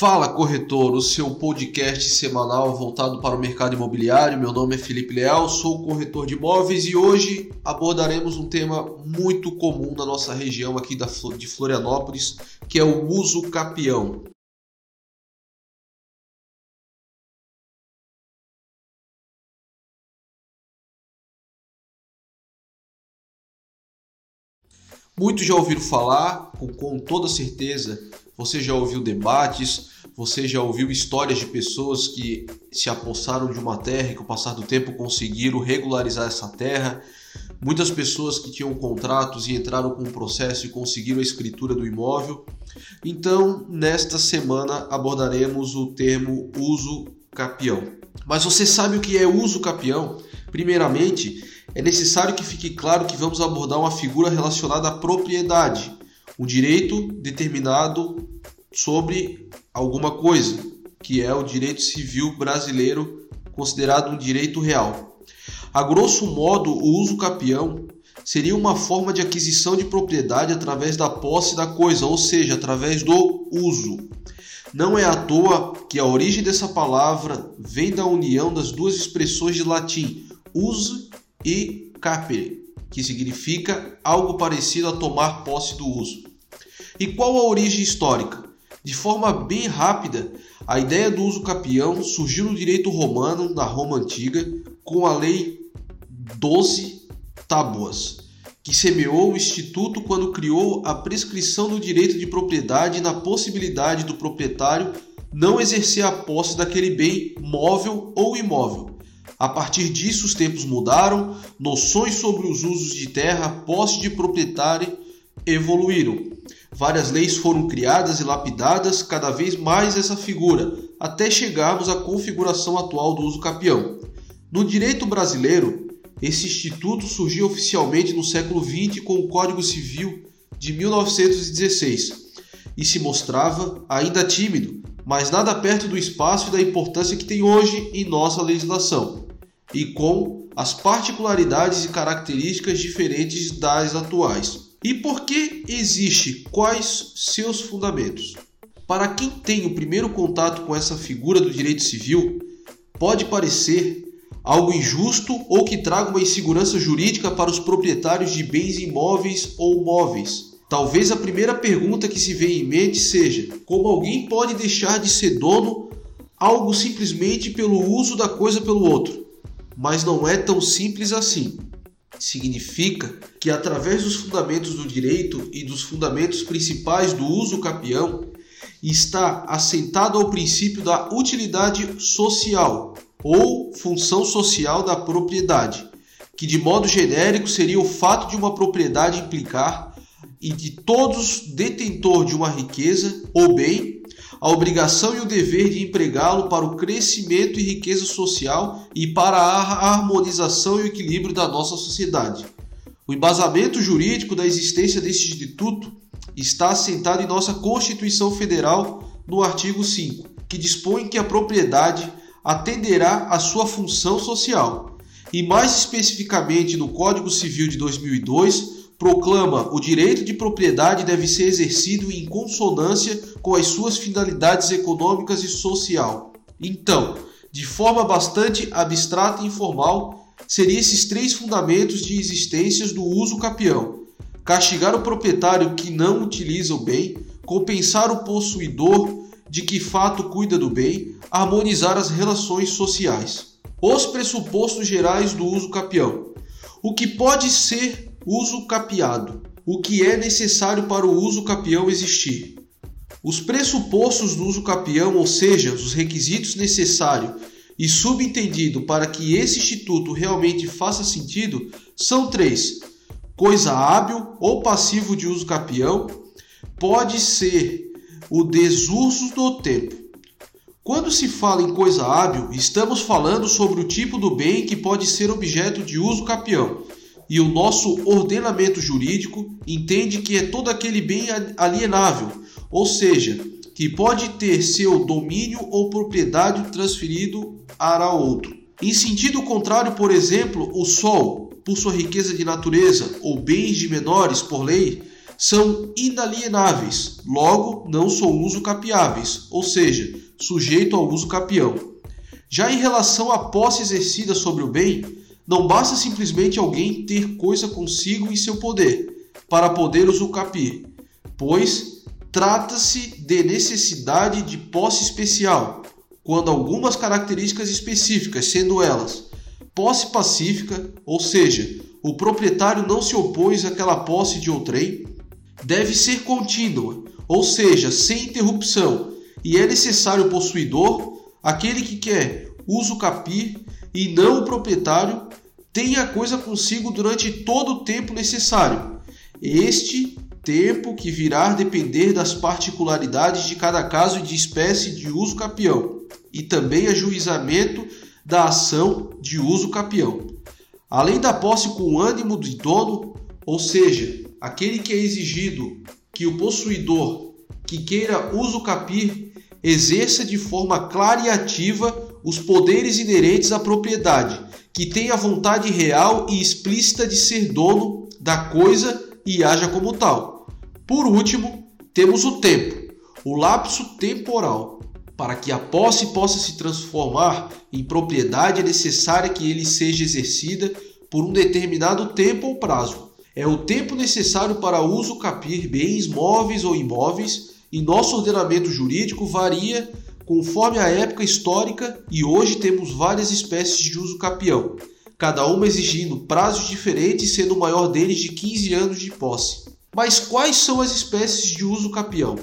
Fala Corretor, o seu podcast semanal voltado para o mercado imobiliário. Meu nome é Felipe Leal, sou corretor de imóveis e hoje abordaremos um tema muito comum na nossa região aqui de Florianópolis, que é o uso capião. Muitos já ouviram falar, com, com toda certeza, você já ouviu debates, você já ouviu histórias de pessoas que se apossaram de uma terra e com o passar do tempo conseguiram regularizar essa terra. Muitas pessoas que tinham contratos e entraram com um processo e conseguiram a escritura do imóvel. Então, nesta semana abordaremos o termo uso capião. Mas você sabe o que é uso capião? Primeiramente, é necessário que fique claro que vamos abordar uma figura relacionada à propriedade, um direito determinado sobre alguma coisa, que é o direito civil brasileiro considerado um direito real. A grosso modo, o uso capião seria uma forma de aquisição de propriedade através da posse da coisa, ou seja, através do uso. Não é à toa que a origem dessa palavra vem da união das duas expressões de latim use e capere, que significa algo parecido a tomar posse do uso. E qual a origem histórica? De forma bem rápida, a ideia do uso capião surgiu no direito romano, na Roma antiga, com a lei 12 Tábuas, que semeou o instituto quando criou a prescrição do direito de propriedade na possibilidade do proprietário não exercer a posse daquele bem móvel ou imóvel. A partir disso, os tempos mudaram, noções sobre os usos de terra, posse de proprietário evoluíram. Várias leis foram criadas e lapidadas cada vez mais essa figura, até chegarmos à configuração atual do uso capião. No direito brasileiro, esse instituto surgiu oficialmente no século XX com o Código Civil de 1916 e se mostrava ainda tímido, mas nada perto do espaço e da importância que tem hoje em nossa legislação, e com as particularidades e características diferentes das atuais. E por que existe? Quais seus fundamentos? Para quem tem o primeiro contato com essa figura do direito civil, pode parecer algo injusto ou que traga uma insegurança jurídica para os proprietários de bens imóveis ou móveis. Talvez a primeira pergunta que se vê em mente seja: como alguém pode deixar de ser dono algo simplesmente pelo uso da coisa pelo outro? Mas não é tão simples assim significa que, através dos fundamentos do direito e dos fundamentos principais do uso capião, está assentado ao princípio da utilidade social ou função social da propriedade, que de modo genérico seria o fato de uma propriedade implicar e de todos detentor de uma riqueza ou bem a obrigação e o dever de empregá-lo para o crescimento e riqueza social e para a harmonização e o equilíbrio da nossa sociedade. O embasamento jurídico da existência deste instituto está assentado em nossa Constituição Federal no artigo 5, que dispõe que a propriedade atenderá à sua função social, e mais especificamente no Código Civil de 2002, proclama o direito de propriedade deve ser exercido em consonância com as suas finalidades econômicas e social. Então, de forma bastante abstrata e informal, seriam esses três fundamentos de existências do uso capião: castigar o proprietário que não utiliza o bem, compensar o possuidor de que fato cuida do bem, harmonizar as relações sociais. Os pressupostos gerais do uso capião. O que pode ser Uso capiado. O que é necessário para o uso capião existir? Os pressupostos do uso capião, ou seja, os requisitos necessários e subentendido para que esse instituto realmente faça sentido, são três: coisa hábil ou passivo de uso capião, pode ser o desuso do tempo. Quando se fala em coisa hábil, estamos falando sobre o tipo do bem que pode ser objeto de uso capião e o nosso ordenamento jurídico entende que é todo aquele bem alienável, ou seja, que pode ter seu domínio ou propriedade transferido para outro. Em sentido contrário, por exemplo, o sol, por sua riqueza de natureza ou bens de menores por lei, são inalienáveis, logo não são uso capiáveis, ou seja, sujeito ao uso capião. Já em relação à posse exercida sobre o bem, não basta simplesmente alguém ter coisa consigo em seu poder para poder usufruir, pois trata-se de necessidade de posse especial, quando algumas características específicas, sendo elas posse pacífica, ou seja, o proprietário não se opôs àquela posse de outrem, deve ser contínua, ou seja, sem interrupção, e é necessário o possuidor, aquele que quer uso e não o proprietário, tenha a coisa consigo durante todo o tempo necessário. Este tempo que virá depender das particularidades de cada caso e de espécie de uso capião, e também ajuizamento da ação de uso capião. Além da posse com ânimo do dono, ou seja, aquele que é exigido que o possuidor que queira uso capir exerça de forma clara e ativa os poderes inerentes à propriedade, que tenha vontade real e explícita de ser dono da coisa e haja como tal. Por último, temos o tempo, o lapso temporal. Para que a posse possa se transformar em propriedade, é necessário que ele seja exercida por um determinado tempo ou prazo é o tempo necessário para uso capir bens móveis ou imóveis, e nosso ordenamento jurídico varia conforme a época histórica e hoje temos várias espécies de uso capião, cada uma exigindo prazos diferentes, sendo o maior deles de 15 anos de posse. Mas quais são as espécies de uso capião?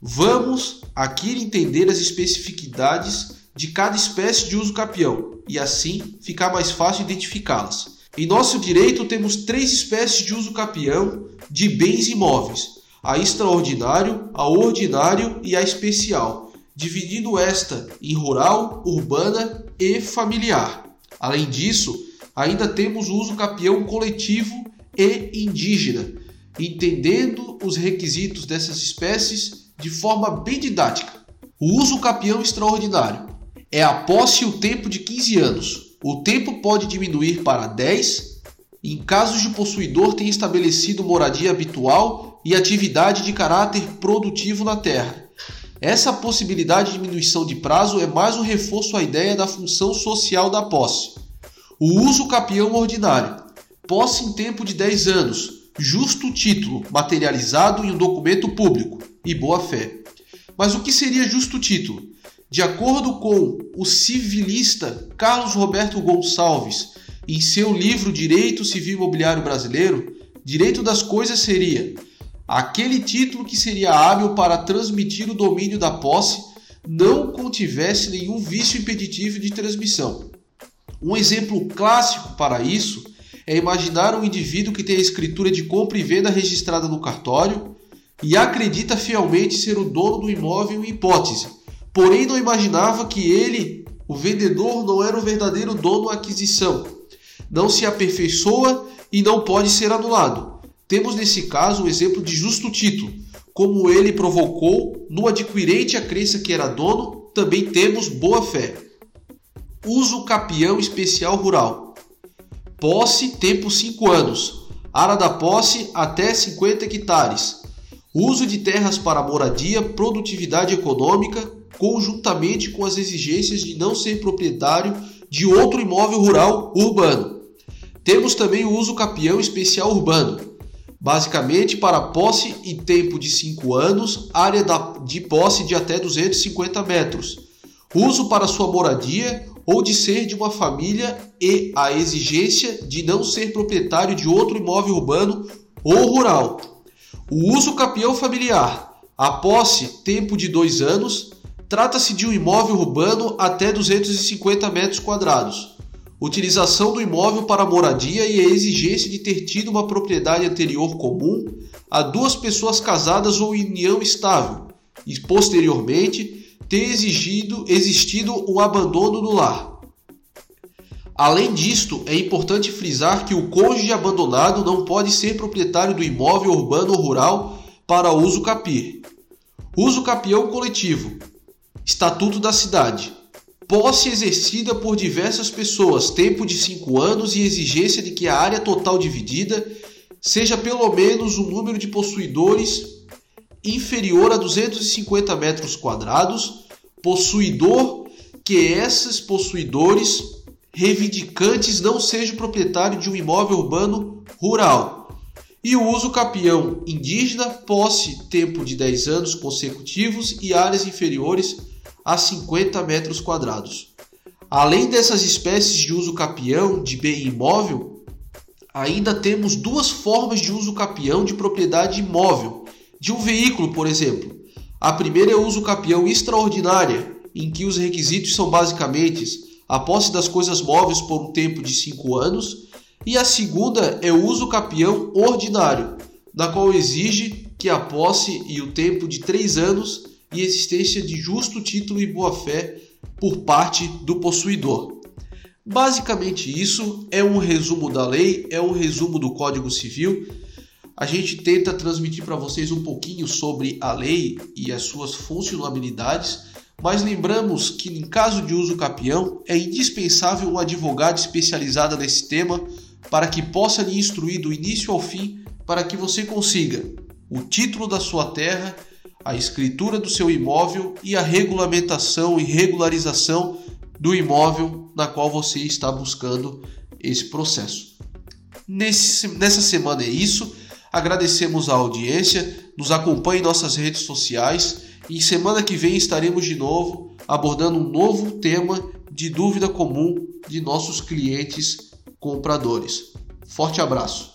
Vamos aqui entender as especificidades de cada espécie de uso capião e assim ficar mais fácil identificá-las. Em nosso direito, temos três espécies de uso capião de bens imóveis: a extraordinário, a ordinário e a especial, dividindo esta em rural, urbana e familiar. Além disso, ainda temos o uso capião coletivo e indígena, entendendo os requisitos dessas espécies de forma bem didática. O uso capião extraordinário é a posse o tempo de 15 anos, o tempo pode diminuir para 10 em casos de possuidor ter estabelecido moradia habitual e atividade de caráter produtivo na terra. Essa possibilidade de diminuição de prazo é mais um reforço à ideia da função social da posse. O uso capião ordinário. Posse em tempo de 10 anos. Justo título, materializado em um documento público. E boa fé. Mas o que seria justo título? De acordo com o civilista Carlos Roberto Gonçalves, em seu livro Direito Civil Imobiliário Brasileiro, direito das coisas seria aquele título que seria hábil para transmitir o domínio da posse, não contivesse nenhum vício impeditivo de transmissão. Um exemplo clássico para isso é imaginar um indivíduo que tem a escritura de compra e venda registrada no cartório e acredita fielmente ser o dono do imóvel em hipótese porém não imaginava que ele, o vendedor, não era o verdadeiro dono da aquisição. Não se aperfeiçoa e não pode ser anulado. Temos nesse caso o exemplo de justo título. Como ele provocou no adquirente a crença que era dono, também temos boa fé. Uso capião especial rural. Posse, tempo 5 anos. Área da posse até 50 hectares. Uso de terras para moradia, produtividade econômica, conjuntamente com as exigências de não ser proprietário de outro imóvel rural urbano. Temos também o uso capião especial urbano, basicamente para posse e tempo de 5 anos, área de posse de até 250 metros, uso para sua moradia ou de ser de uma família e a exigência de não ser proprietário de outro imóvel urbano ou rural. O uso capião familiar, a posse, tempo de 2 anos, Trata-se de um imóvel urbano até 250 metros quadrados. Utilização do imóvel para moradia e a exigência de ter tido uma propriedade anterior comum a duas pessoas casadas ou em união estável, e posteriormente ter exigido, existido um abandono do lar. Além disto, é importante frisar que o cônjuge abandonado não pode ser proprietário do imóvel urbano ou rural para uso capir. Uso capião coletivo Estatuto da Cidade. Posse exercida por diversas pessoas, tempo de 5 anos e exigência de que a área total dividida seja pelo menos um número de possuidores inferior a 250 metros quadrados, possuidor que esses possuidores reivindicantes não sejam proprietário de um imóvel urbano rural. E o uso capião indígena, posse tempo de 10 anos consecutivos e áreas inferiores a 50 metros quadrados. Além dessas espécies de uso capião de bem imóvel, ainda temos duas formas de uso capião de propriedade imóvel, de um veículo, por exemplo. A primeira é o uso capião extraordinária, em que os requisitos são basicamente a posse das coisas móveis por um tempo de 5 anos, e a segunda é o uso capião ordinário, na qual exige que a posse e o tempo de 3 anos e existência de justo título e boa-fé por parte do possuidor. Basicamente, isso é um resumo da lei, é um resumo do Código Civil. A gente tenta transmitir para vocês um pouquinho sobre a lei e as suas funcionalidades, mas lembramos que, em caso de uso capião, é indispensável um advogado especializado nesse tema para que possa lhe instruir do início ao fim para que você consiga o título da sua terra a escritura do seu imóvel e a regulamentação e regularização do imóvel na qual você está buscando esse processo. Nesse, nessa semana é isso. Agradecemos a audiência, nos acompanhe em nossas redes sociais e semana que vem estaremos de novo abordando um novo tema de dúvida comum de nossos clientes compradores. Forte abraço!